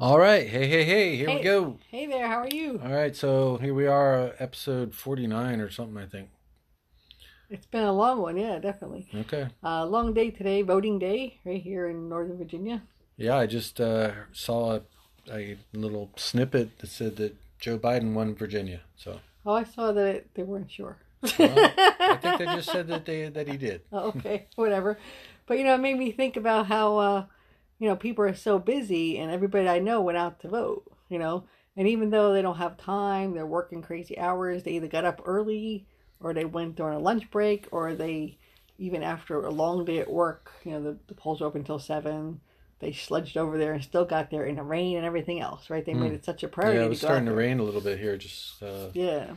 All right. Hey, hey, hey. Here we go. Hey there, how are you? All right. So here we are, uh, episode 49 or something, I think. It's been a long one, yeah, definitely. Okay. Uh, long day today, voting day, right here in Northern Virginia. Yeah, I just uh, saw a, a little snippet that said that Joe Biden won Virginia. So Oh, I saw that they weren't sure. well, I think they just said that they that he did. Oh, okay, whatever. But you know, it made me think about how uh, you know people are so busy, and everybody I know went out to vote. You know, and even though they don't have time, they're working crazy hours. They either got up early, or they went during a lunch break, or they even after a long day at work. You know, the, the polls are open until seven. They sludged over there and still got there in the rain and everything else. Right? They made it such a priority. Hmm. Yeah, it was go starting to rain a little bit here just uh, Yeah.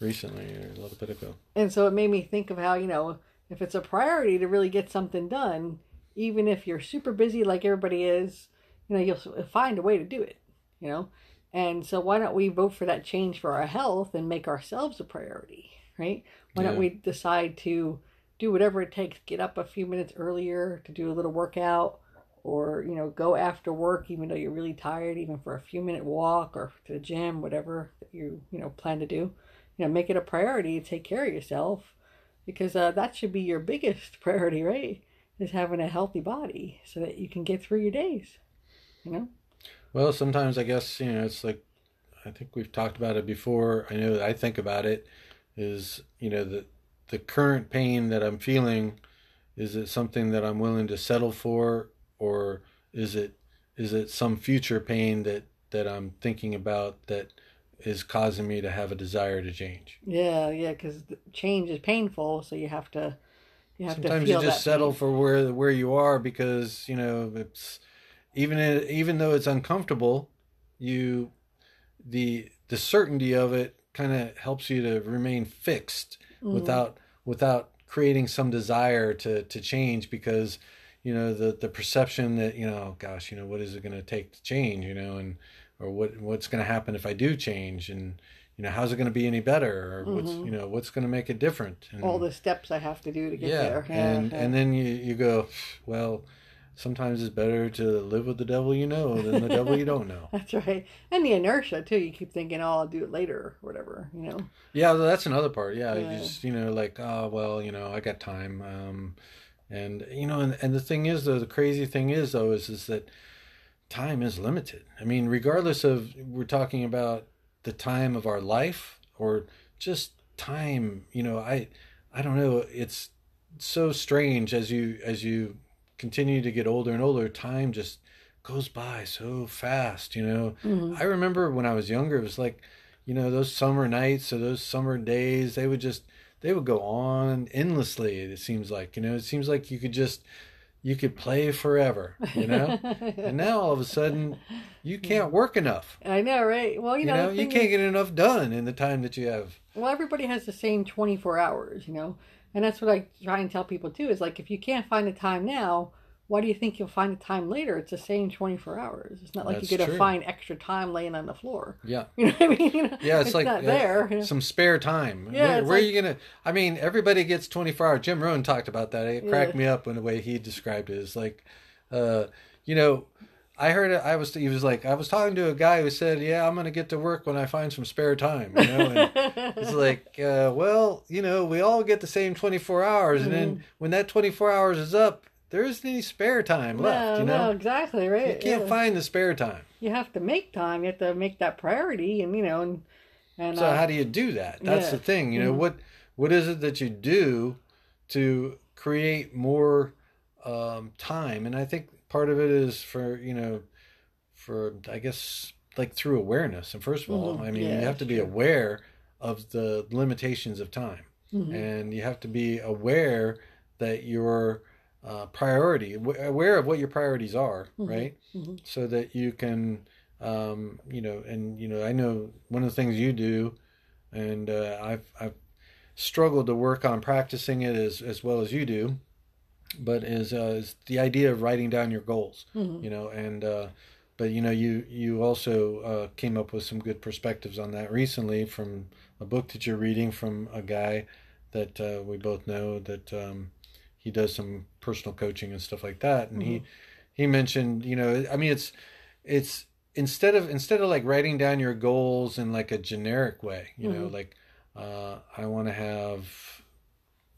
recently, or a little bit ago. And so it made me think of how, you know, if it's a priority to really get something done, even if you're super busy like everybody is, you know, you'll find a way to do it, you know? And so why don't we vote for that change for our health and make ourselves a priority, right? Why don't we decide to do whatever it takes, get up a few minutes earlier to do a little workout or, you know, go after work even though you're really tired, even for a few minute walk or to the gym, whatever that you, you know, plan to do you know make it a priority to take care of yourself because uh, that should be your biggest priority right is having a healthy body so that you can get through your days you know Well, sometimes I guess you know it's like I think we've talked about it before. I know that I think about it is you know the the current pain that I'm feeling is it something that I'm willing to settle for or is it is it some future pain that that I'm thinking about that is causing me to have a desire to change. yeah yeah because change is painful so you have to you have Sometimes to you just settle pain. for where where you are because you know it's even even though it's uncomfortable, you the the certainty of it kind of helps you to remain fixed Mhm. without without creating some desire to to change because you know the the perception that you know gosh you know what is it going to take to change you know and or what what's going to happen if I do change and you know how's it going to be any better or what's Mhm. you know what's going to make it different and all the steps i have to do to get yeah, there and yeah. and then you you go, well, sometimes it's better to live with the devil you know than the devil you don't know. that's right and the inertia too you keep thinking oh i'll do it later or whatever you know Yeah, that's another part. Yeah, Yeah. you just you know like oh well you know I got time, um, and you know and and the thing is though the crazy thing is though is is that time is limited. I mean, regardless of we're talking about the time of our life or just time, you know, I I don't know, it's so strange as you as you continue to get older and older, time just goes by so fast, you know. Mhm. I remember when I was younger, it was like, you know, those summer nights or those summer days, they would just they would go on endlessly, it seems like. You know, it seems like you could just you could play forever, you know? and now all of a sudden you can't work enough. i know right well you You know, know, you can't is- get enough done in the time that you have. well everybody has the same 24 hours you know and that's what i try and tell people too is like if you can't find the time now why do you think you'll find the time later it's the same 24 hours it's not like That's you get to find extra time laying on the floor Yeah. you know what i mean You know, Yeah, it's, like not uh, there you know? some spare time. Yeah, where, it's where are you gonna? I mean, everybody gets twenty four hours. Jim Rohn talked about that. It cracked Yeah. me up in the way he described it. It's like, uh, you know, I heard it. I was he was like I was talking to a guy who said, "Yeah, I'm gonna get to work when I find some spare time." You know, and it's like, uh, well, you know, we all get the same twenty four hours, and then Mm-hmm. when that twenty four hours is up, there isn't any spare time left. no, you no, know, exactly right you can't yeah. find the spare time. you have to make time you have to make that priority and you know and and So uh, how do you do that? That's yeah. the thing. You know Mhm. what what is it that you do to create more um, time? And I think part of it is for you know for I guess like through awareness. And first of all, Mhm. I mean Yeah, you have to be true. aware of the limitations of time, mhm. and you have to be aware that your uh, priority aware of what your priorities are, Mhm. right? Mhm. so that you can um, you know and you know i know one of the things you do and uh, i've i've struggled to work on practicing it as as well as you do but is uh, is the idea of writing down your goals Mhm. you know and uh but you know you you also uh, came up with some good perspectives on that recently from a book that you're reading from a guy that uh, we both know that um, he does some personal coaching and stuff like that and he he mentioned you know i mean it's it's instead of instead of like writing down your goals in like a generic way, you know, Mhm. like uh, I want to have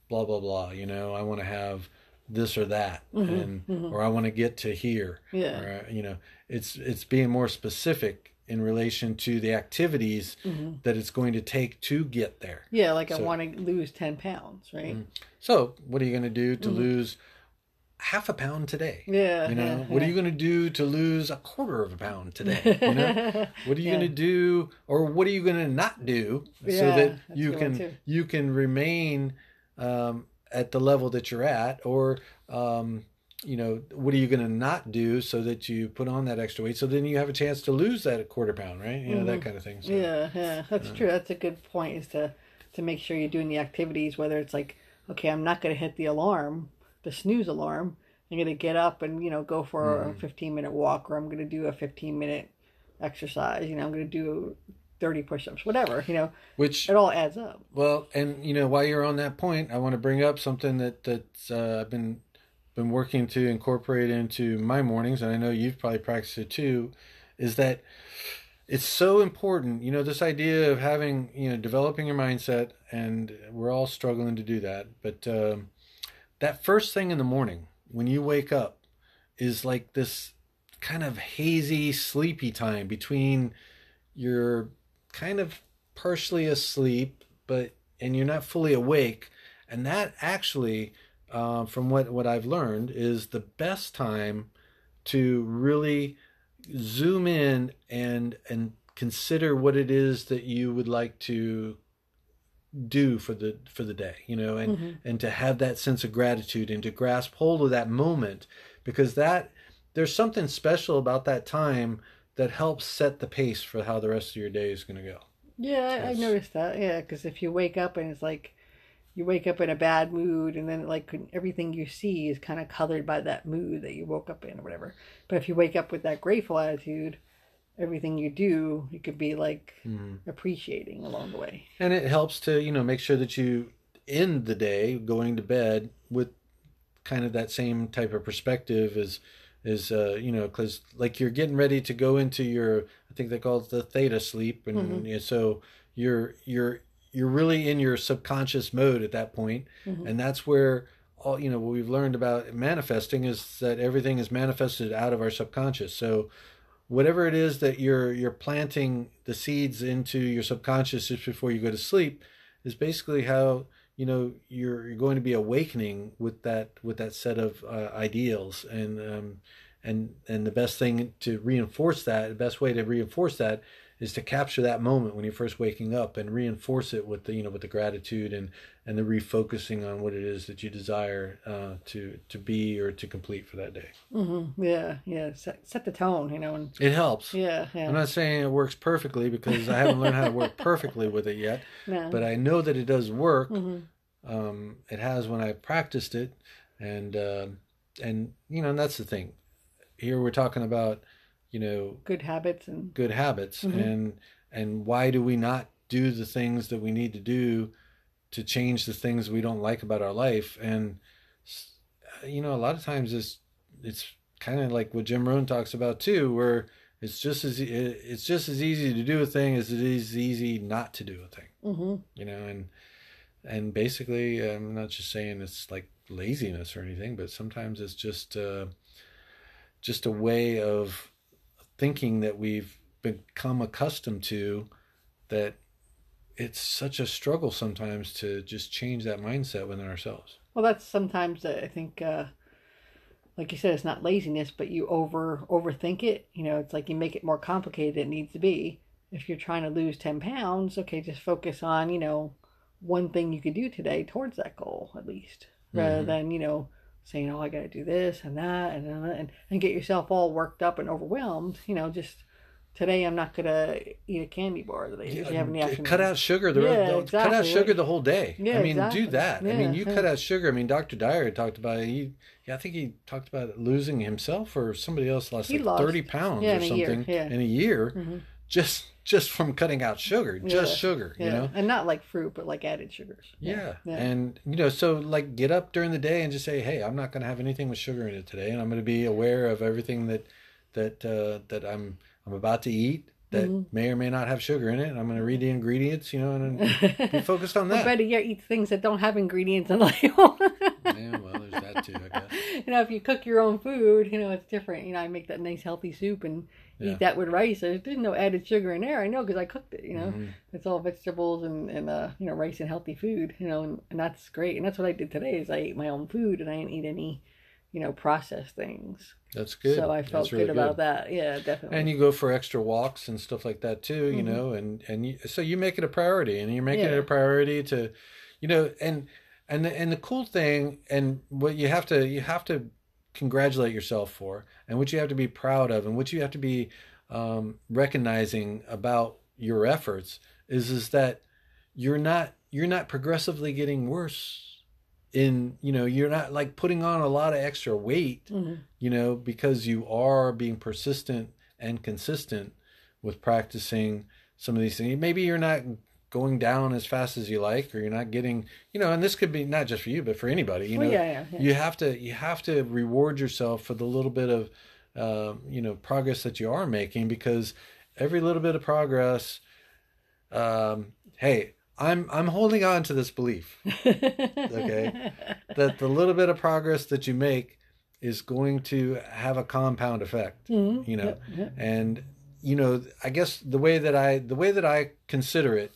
blah blah blah, you know, I want to have this or that, Mhm, and mhm. or I want to get to here, Yeah. or you know, it's it's being more specific in relation to the activities hmm that it's going to take to get there. Yeah, like I want to lose 10 pounds, right? Mhm. So, what are you going to do to Mhm. lose half a pound today? Yeah. You know, yeah, what are you going to do to lose a quarter of a pound today? You know, what are you Yeah. going to do, or what are you going to not do, so Yeah, that you can you can remain um, at the level that you're at, or um, you know, what are you going to not do so that you put on that extra weight, so then you have a chance to lose that quarter pound, right? You know, that Mhm. kind of thing. So, Yeah, yeah, that's Uh, true. That's a good point. Is to to make sure you're doing the activities. Whether it's like, okay, I'm not going to hit the alarm, the snooze alarm. I'm going to get up and you know go for a Mhm. 15 minute walk, or I'm going to do a 15 minute exercise. You know, I'm going to do 30 push-ups, whatever. You know, which it all adds up. Well, and you know, while you're on that point, I want to bring up something that that's uh, I've been been working to incorporate into my mornings, and I know you've probably practiced it too. Is that it's so important, you know, this idea of having, you know, developing your mindset, and we're all struggling to do that. But um, that first thing in the morning when you wake up is like this kind of hazy, sleepy time between you're kind of partially asleep, but and you're not fully awake, and that actually, uh, from what what I've learned, is the best time to really zoom in and and consider what it is that you would like to do for the for the day you know and Mhm. and to have that sense of gratitude and to grasp hold of that moment because that there's something special about that time that helps set the pace for how the rest of your day is going to go Yeah, I, I noticed that. Yeah, because if you wake up and it's like you wake up in a bad mood, and then like everything you see is kind of colored by that mood that you woke up in or whatever. But if you wake up with that grateful attitude, everything you do, you could be like Mhm. appreciating along the way. and it helps to you know make sure that you end the day going to bed with kind of that same type of perspective as is uh you know because like you're getting ready to go into your i think they call it the theta sleep and Mhm. you know, so you're you're you're really in your subconscious mode at that point Mhm. and that's where all you know what we've learned about manifesting is that everything is manifested out of our subconscious so whatever it is that you're you're planting the seeds into your subconscious just before you go to sleep is basically how you know you're you're going to be awakening with that with that set of uh, ideals. And um, and and the best thing to reinforce that the best way to reinforce that is to capture that moment when you're first waking up and reinforce it with the you know with the gratitude and and the refocusing on what it is that you desire uh, to to be or to complete for that day hmm Yeah, yeah. Set, set the tone, you know. And it helps yeah, yeah. I'm not saying it works perfectly because I haven't learned how to work perfectly with it yet, no. but I know that it does work. hmm Um, it has when I practiced it, and uh, and you know and that's the thing. Here we're talking about you know Good habits and good habits Mhm. and and why do we not do the things that we need to do to change the things we don't like about our life. And you know a lot of times it's it's kind of like what Jim Rohn talks about too where it's just as it's just as easy to do a thing as it is easy not to do a thing. Hmm you know and and basically i'm not just saying it's like laziness or anything but sometimes it's just uh just a way of thinking that we've become accustomed to that it's such a struggle sometimes to just change that mindset within ourselves Well, that's sometimes uh, I think, uh, like you said, it's not laziness, but you over overthink it. You know, it's like you make it more complicated than it needs to be. If you're trying to lose ten pounds, okay, just focus on you know one thing you could do today towards that goal at least, rather Mhm. than you know saying, oh, I got to do this and that and and and get yourself all worked up and overwhelmed. You know, just today I'm not gonna eat a candy bar that I usually have in the afternoon. cut out sugar the, Yeah, the- cut out sugar the whole day Yeah, i mean exactly. do that i mean you yeah. cut out sugar i mean dr dyer talked about it he yeah i think he talked about losing himself or somebody else lost He like lost- 30 pounds yeah, or in a something yeah. in a year Mhm. just just from cutting out sugar just Yeah, sugar Yeah, you know and not like fruit, but like added sugars. yeah. yeah. and you know so like get up during the day and just say hey i'm not going to have anything with sugar in it today and i'm going to be aware of everything that that uh, that I'm I'm about to eat that Mhm. may or may not have sugar in it. I'm going to read the ingredients, you know, and then be focused on that. better yet, eat things that don't have ingredients in the label. yeah, well, there's that too, I guess. you know, if you cook your own food, you know, it's different. You know, I make that nice healthy soup and Yeah. eat that with rice. There's, there's no added sugar in there. I know because I cooked it, you know. Mhm. It's all vegetables and, and uh, you know, rice and healthy food, you know, and, and that's great. And that's what I did today is I ate my own food and I didn't eat any, you know, process things. That's good. So I felt really good about that. Yeah, definitely. And you go for extra walks and stuff like that too, you Mhm. know, and and you, so you make it a priority, and you're making it a priority to, you know, and and the, and the cool thing, and what you have to you have to congratulate yourself for, and what you have to be proud of, and what you have to be um, recognizing about your efforts is is that you're not you're not progressively getting worse. In you know you're not like putting on a lot of extra weight Mhm. you know, because you are being persistent and consistent with practicing some of these things. Maybe you're not going down as fast as you like, or you're not getting, you know, and this could be not just for you, but for anybody. You Well, know, yeah, yeah, yeah. you have to you have to reward yourself for the little bit of, um, you know, progress that you are making because every little bit of progress. Um, hey, I'm I'm holding on to this belief Okay. that the little bit of progress that you make is going to have a compound effect Mhm. you know Yep, yep. and you know i guess the way that i the way that i consider it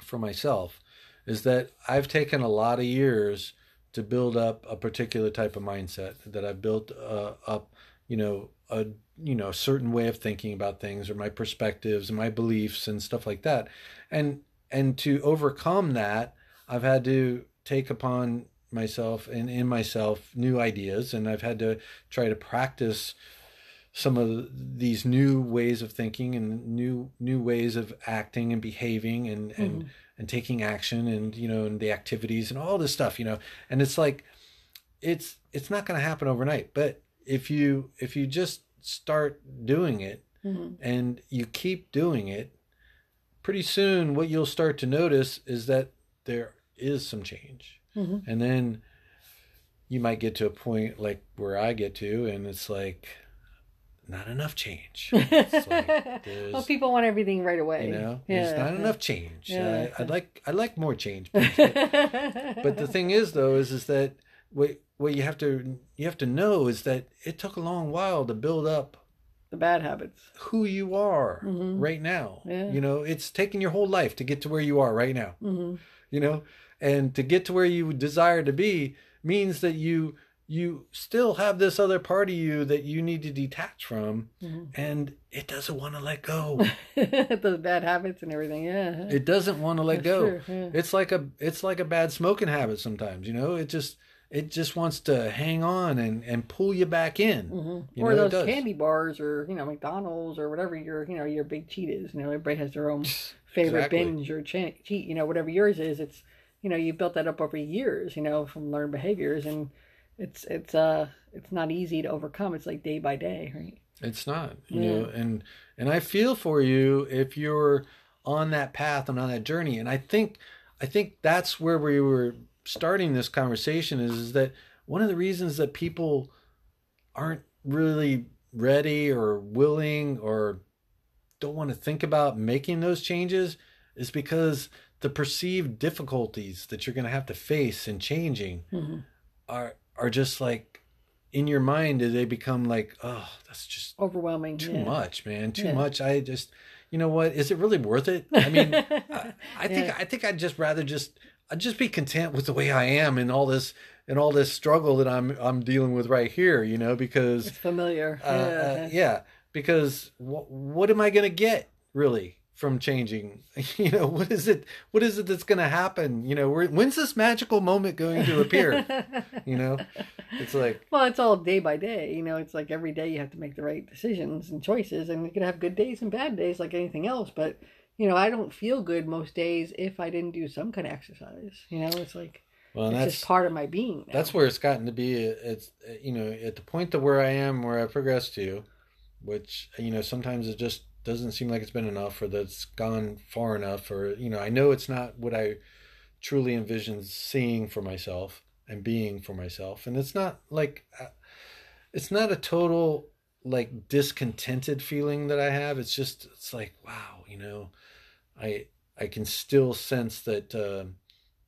for myself is that i've taken a lot of years to build up a particular type of mindset that i've built uh, up you know a you know a certain way of thinking about things or my perspectives and my beliefs and stuff like that and and to overcome that i've had to take upon myself and in myself new ideas and i've had to try to practice some of these new ways of thinking and new new ways of acting and behaving and and and taking action and you know and the activities and all this stuff you know and it's like it's it's not going to happen overnight but if you if you just start doing it Mhm. and you keep doing it pretty soon what you'll start to notice is that there is some change Mhm. and then you might get to a point like where I get to, and it's like not enough change. Like well, people want everything right away. you know, yeah. there's not enough change. Yeah. I, I'd like I'd like more change, but, but the thing is, though, is is that what what you have to you have to know is that it took a long while to build up the bad habits. who you are Mhm. right now. Yeah. You know, it's taken your whole life to get to where you are right now mm-hmm. you know and to get to where you desire to be means that you you still have this other part of you that you need to detach from hmm and it doesn't want to let go Those bad habits and everything. Yeah. it doesn't want to let That's go true, yeah. it's like a it's like a bad smoking habit sometimes you know it just it just wants to hang on and and pull you back in Mhm. You or know, those candy bars, or you know McDonald's, or whatever your you know your big cheat is. You know everybody has their own favorite Exactly. binge or cha- cheat. You know whatever yours is. It's you know you built that up over years. You know from learned behaviors, and it's it's uh it's not easy to overcome. It's like day by day, right? It's not, you Yeah. know, and and I feel for you if you're on that path and on that journey. And I think I think that's where we were starting this conversation is, is that one of the reasons that people aren't really ready or willing or don't want to think about making those changes is because the perceived difficulties that you're going to have to face in changing Mm-hmm. are are just like in your mind they become like oh that's just Overwhelming. too yeah. much man too Yeah. much i just you know what is it really worth it i mean I, I think Yeah. i think i'd just rather just i'd just be content with the way i am and all this and all this struggle that i'm i'm dealing with right here you know because It's familiar. uh, uh, yeah. yeah because wh- what am i going to get really from changing you know what is it what is it that's going to happen you know where, when's this magical moment going to appear you know it's like Well, it's all day by day. You know, it's like every day you have to make the right decisions and choices, and you can have good days and bad days like anything else. But you know, I don't feel good most days if I didn't do some kind of exercise. You know, it's like well it's that's just part of my being. now. that's where it's gotten to be it's you know at the point to where i am where i progressed to which you know sometimes it just doesn't seem like it's been enough or that it's gone far enough or you know i know it's not what i truly envisioned seeing for myself and being for myself and it's not like uh, it's not a total like discontented feeling that I have. It's just it's like wow, you know, I I can still sense that uh,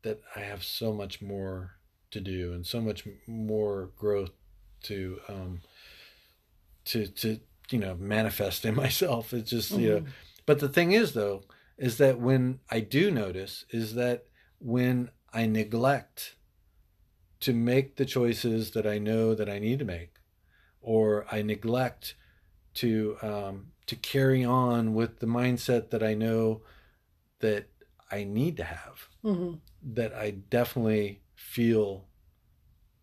that I have so much more to do and so much more growth to um, to to you know manifest in myself. It's just mm-hmm. you know, but the thing is though is that when I do notice is that when I neglect to make the choices that I know that I need to make, or I neglect to um, to carry on with the mindset that I know that I need to have, mm-hmm. that I definitely feel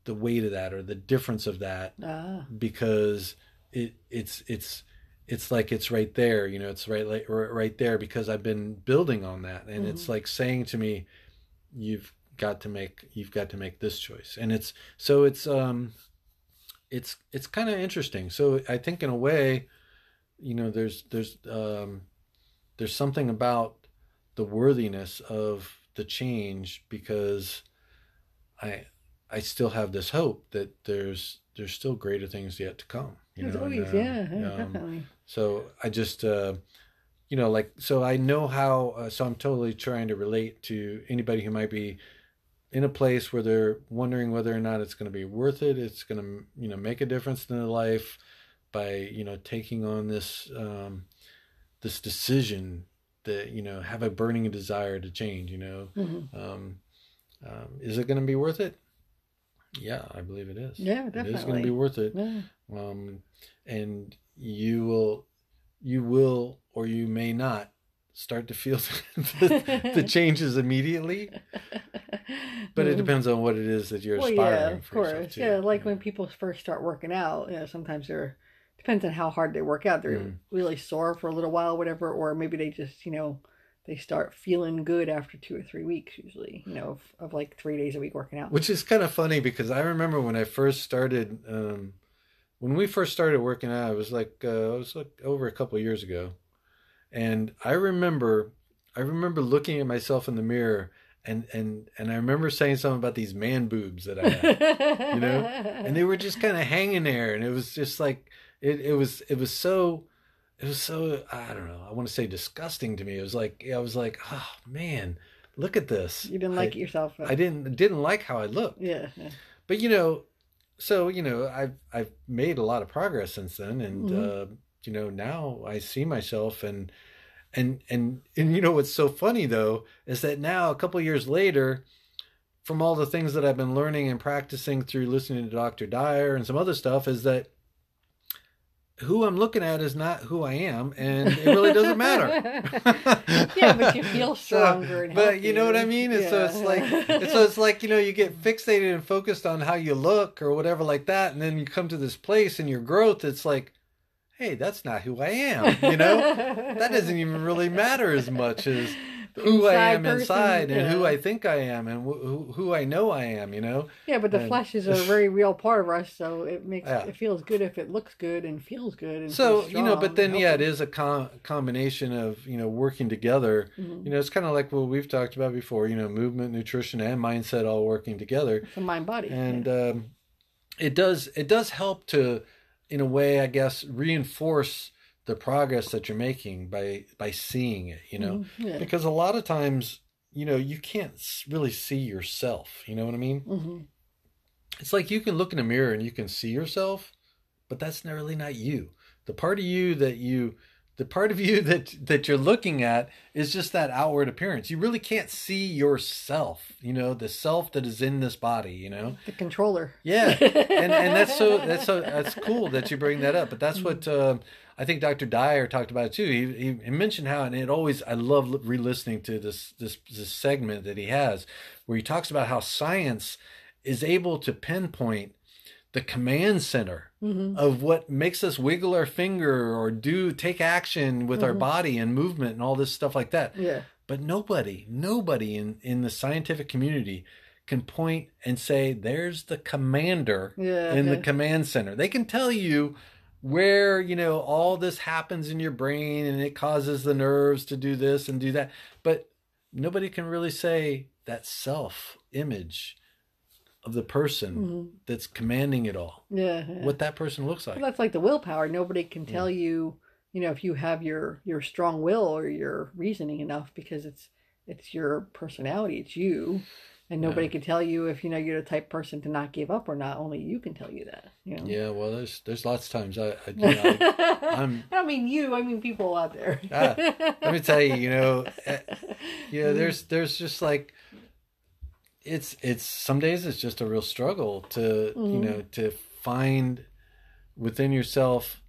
the weight of that or the difference of that ah. because it it's it's it's like it's right there you know it's right like right there because I've been building on that and mm-hmm. it's like saying to me you've got to make you've got to make this choice and it's so it's um it's it's kind of interesting so i think in a way you know there's there's um there's something about the worthiness of the change because i i still have this hope that there's there's still greater things yet to come you there's know always, and, uh, yeah, yeah um, definitely. so i just uh you know like so i know how uh, so i'm totally trying to relate to anybody who might be in a place where they're wondering whether or not it's going to be worth it. It's going to you know make a difference in their life by you know taking on this um, this decision that you know have a burning desire to change you know mm-hmm. um, um, is it going to be worth it yeah i believe it is yeah definitely. it is going to be worth it yeah. um, and you will you will or you may not start to feel the, the changes immediately. But it mm-hmm. depends on what it is that you're well, aspiring. Yeah, of course. Yeah, like yeah. when people first start working out, you know, sometimes they're depends on how hard they work out. They're mm. really sore for a little while, whatever, or maybe they just, you know, they start feeling good after two or three weeks usually you know of, of like three days a week working out which is kind of funny because i remember when i first started um, when we first started working out, it was like uh, it was like over a couple years ago, and I remember I remember looking at myself in the mirror and and and I remember saying something about these man boobs that I had, you know, and they were just kind of hanging there, and it was just like it it was it was so it was so I don't know I want to say disgusting to me. It was like I was like oh man, look at this. You didn't like I, yourself. I didn't didn't like how I looked. Yeah, yeah. But you know, so you know i've i've made a lot of progress since then and mm-hmm. uh, you know now i see myself and and and and you know what's so funny though is that now a couple years later from all the things that i've been learning and practicing through listening to dr dyer and some other stuff is that who I'm looking at is not who I am, and it really doesn't matter. yeah, but you feel stronger. So, but you know what I mean? And yeah. so it's like, so it's like you know, you get fixated and focused on how you look or whatever like that, and then you come to this place in your growth. It's like, hey, that's not who I am. You know, that doesn't even really matter as much as who I am person, inside and who I think I am and who, who I know I am, you know? Yeah, but the and, flesh is a very real part of us, so it makes yeah. it feels good if it looks good and feels good. And so, you know, but then, yeah, it is a com- combination of, you know, working together. Mm-hmm. You know, it's kind of like what we've talked about before, you know, movement, nutrition, and mindset all working together. It's a mind body. And yeah. um, it does it does help to, in a way, I guess, reinforce the progress that you're making by by seeing it you know mm-hmm. yeah. because a lot of times you know you can't really see yourself you know what i mean mm-hmm. it's like you can look in a mirror and you can see yourself but that's not really not you the part of you that you the part of you that that you're looking at is just that outward appearance you really can't see yourself you know the self that is in this body you know the controller yeah and and that's so that's so that's cool that you bring that up but that's what uh, I think Dr. Dyer talked about it too. He, he mentioned how, and it always, I love re-listening to this, this, this segment that he has where he talks about how science is able to pinpoint the command center mm-hmm. of what makes us wiggle our finger or do take action with mm-hmm. our body and movement and all this stuff like that. Yeah. But nobody, nobody in, in the scientific community can point and say, there's the commander yeah, in the command center. They can tell you where you know all this happens in your brain and it causes the nerves to do this and do that but nobody can really say that self image of the person Mhm. that's commanding it all. Yeah. yeah. What that person looks like. Well, that's like the willpower. Nobody can tell you, you know, if you have your your strong will or your reasoning enough because it's it's your personality, it's you, and nobody can tell you if you know you're the type of person to not give up or not. Only you can tell you that. You know. Yeah, well, there's there's lots of times I, I, you know, I I'm- I don't mean you. I mean people out there. Ah, let me tell you, you know, you know, there's there's just like it's it's some days it's just a real struggle to you Mhm. know to find within yourself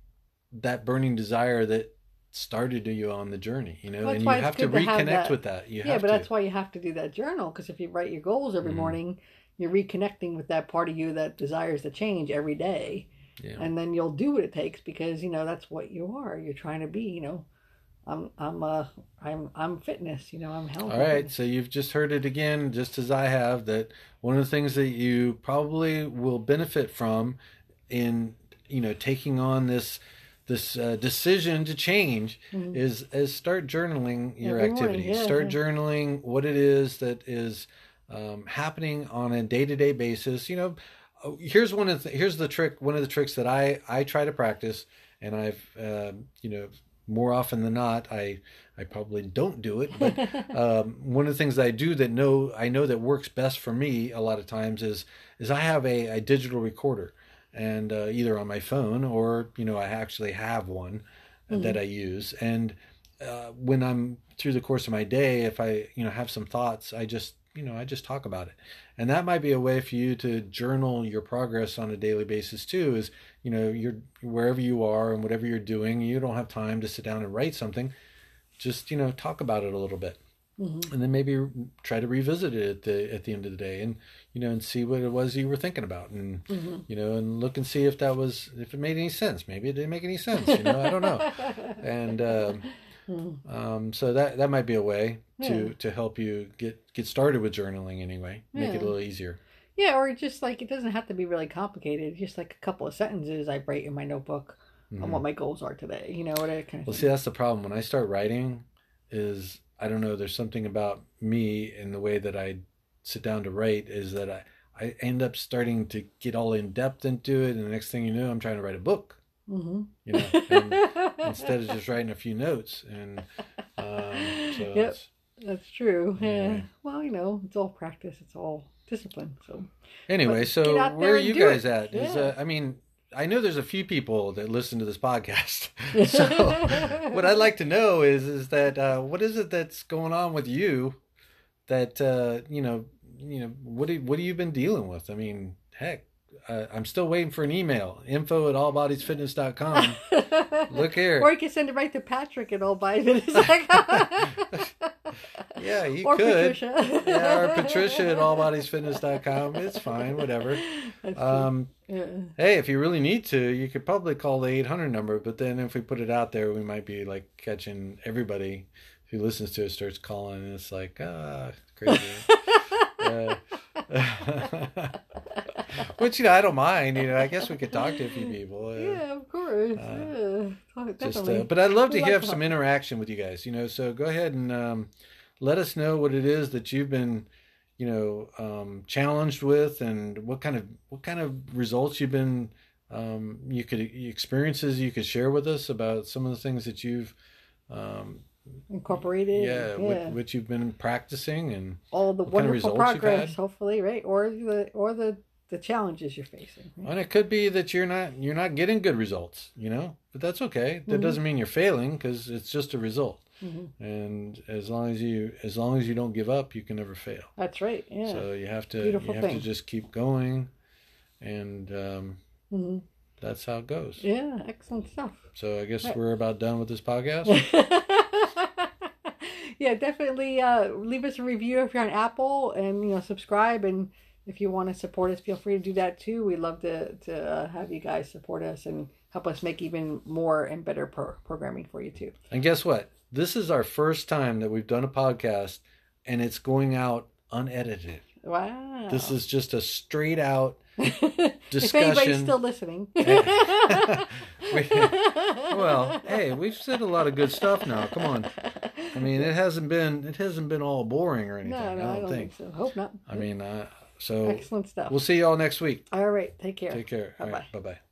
that burning desire that started you on the journey, you know, Well, and you have to to have reconnect that- with that. You yeah, but to. that's why you have to do that journal because if you write your goals every Mhm. morning, you're reconnecting with that part of you that desires to change every day. yeah. and then you'll do what it takes because you know that's what you are. You're trying to be, you know, I'm I'm uh I'm I'm fitness, you know, I'm healthy. All right, so you've just heard it again, just as I have, that one of the things that you probably will benefit from in you know taking on this this uh, decision to change Mhm. is is start journaling your Every morning, activities. yeah, start yeah. journaling what it is that is um, happening on a day to day basis. You know, here's one of the, here's the trick. One of the tricks that I I try to practice, and I've uh, you know more often than not I I probably don't do it, but um, one of the things that I do that know I know that works best for me a lot of times is is I have a, a digital recorder, and uh, either on my phone or you know I actually have one that I use, and uh, when I'm through the course of my day, if I you know have some thoughts, I just you know I just talk about it, and that might be a way for you to journal your progress on a daily basis too. Is you know you're wherever you are and whatever you're doing, you don't have time to sit down and write something just you know talk about it a little bit Mhm. and then maybe try to revisit it at the at the end of the day and you know and see what it was you were thinking about and Mhm. you know and look and see if that was if it made any sense maybe it didn't make any sense you know i don't know and um, Mhm. um, so that that might be a way to Yeah. to help you get get started with journaling anyway make it a little easier yeah, or just like it doesn't have to be really complicated. Just like a couple of sentences I write in my notebook on Mhm. what my goals are today. You know what I kind of Well, see, that's the problem. When I start writing, is I don't know. There's something about me and the way that I sit down to write is that I I end up starting to get all in depth into it, and the next thing you know, I'm trying to write a book. Hmm You know, instead of just writing a few notes, and um, so Yep. That's true. Yeah. Anyway. Well, you know, it's all practice. It's all discipline. So anyway, But so where are you guys it. at? Is, uh, I mean, I know there's a few people that listen to this podcast. so what I'd like to know is is that uh, what is it that's going on with you that uh, you know you know what do, what have you been dealing with? I mean, heck, uh, I'm still waiting for an email info at allbodiesfitness.com. Look here. Or you can send it right to Patrick and all by it. Yeah, you or could. Patricia. Yeah, or Patricia at allbodiesfitness.com. It's fine, whatever. Um, yeah. Hey, if you really need to, you could probably call the 800 number, but then if we put it out there, we might be like catching everybody who listens to it starts calling, and it's like, ah, crazy. uh, which, you know, I don't mind. You know, I guess we could talk to a few people. Uh, yeah, of course. uh, yeah, just, definitely. uh, but I'd love to have some interaction with you guys, you know, so go ahead and um, let us know what it is that you've been you know um, challenged with and what kind of what kind of results you've been um, you could experiences you could share with us about some of the things that you've um, Incorporated. yeah, Yeah. What you've been practicing and all the what kind of wonderful progress, hopefully, right? Or the or the the challenges you're facing. right? and it could be that you're not you're not getting good results you know but that's okay that Mhm. doesn't mean you're failing because it's just a result Mhm. and as long as you as long as you don't give up you can never fail That's right. Yeah. so you have to Beautiful you have thing. to just keep going and um, hmm that's how it goes Yeah. Excellent stuff. so i guess Right. we're about done with this podcast yeah, definitely uh, leave us a review if you're on Apple, and you know subscribe. And if you want to support us, feel free to do that too. We'd love to to uh, have you guys support us and help us make even more and better pro- programming for you too. and guess what this is our first time that we've done a podcast and it's going out unedited Wow. this is just a straight out if anybody's still listening. We- well hey we've said a lot of good stuff now come on i mean it hasn't been it hasn't been all boring or anything no, no, i don't think so. Hope not. i mean uh, So Excellent stuff. we'll see you all next week. All right. Take care. Take care. Bye-bye. Bye bye.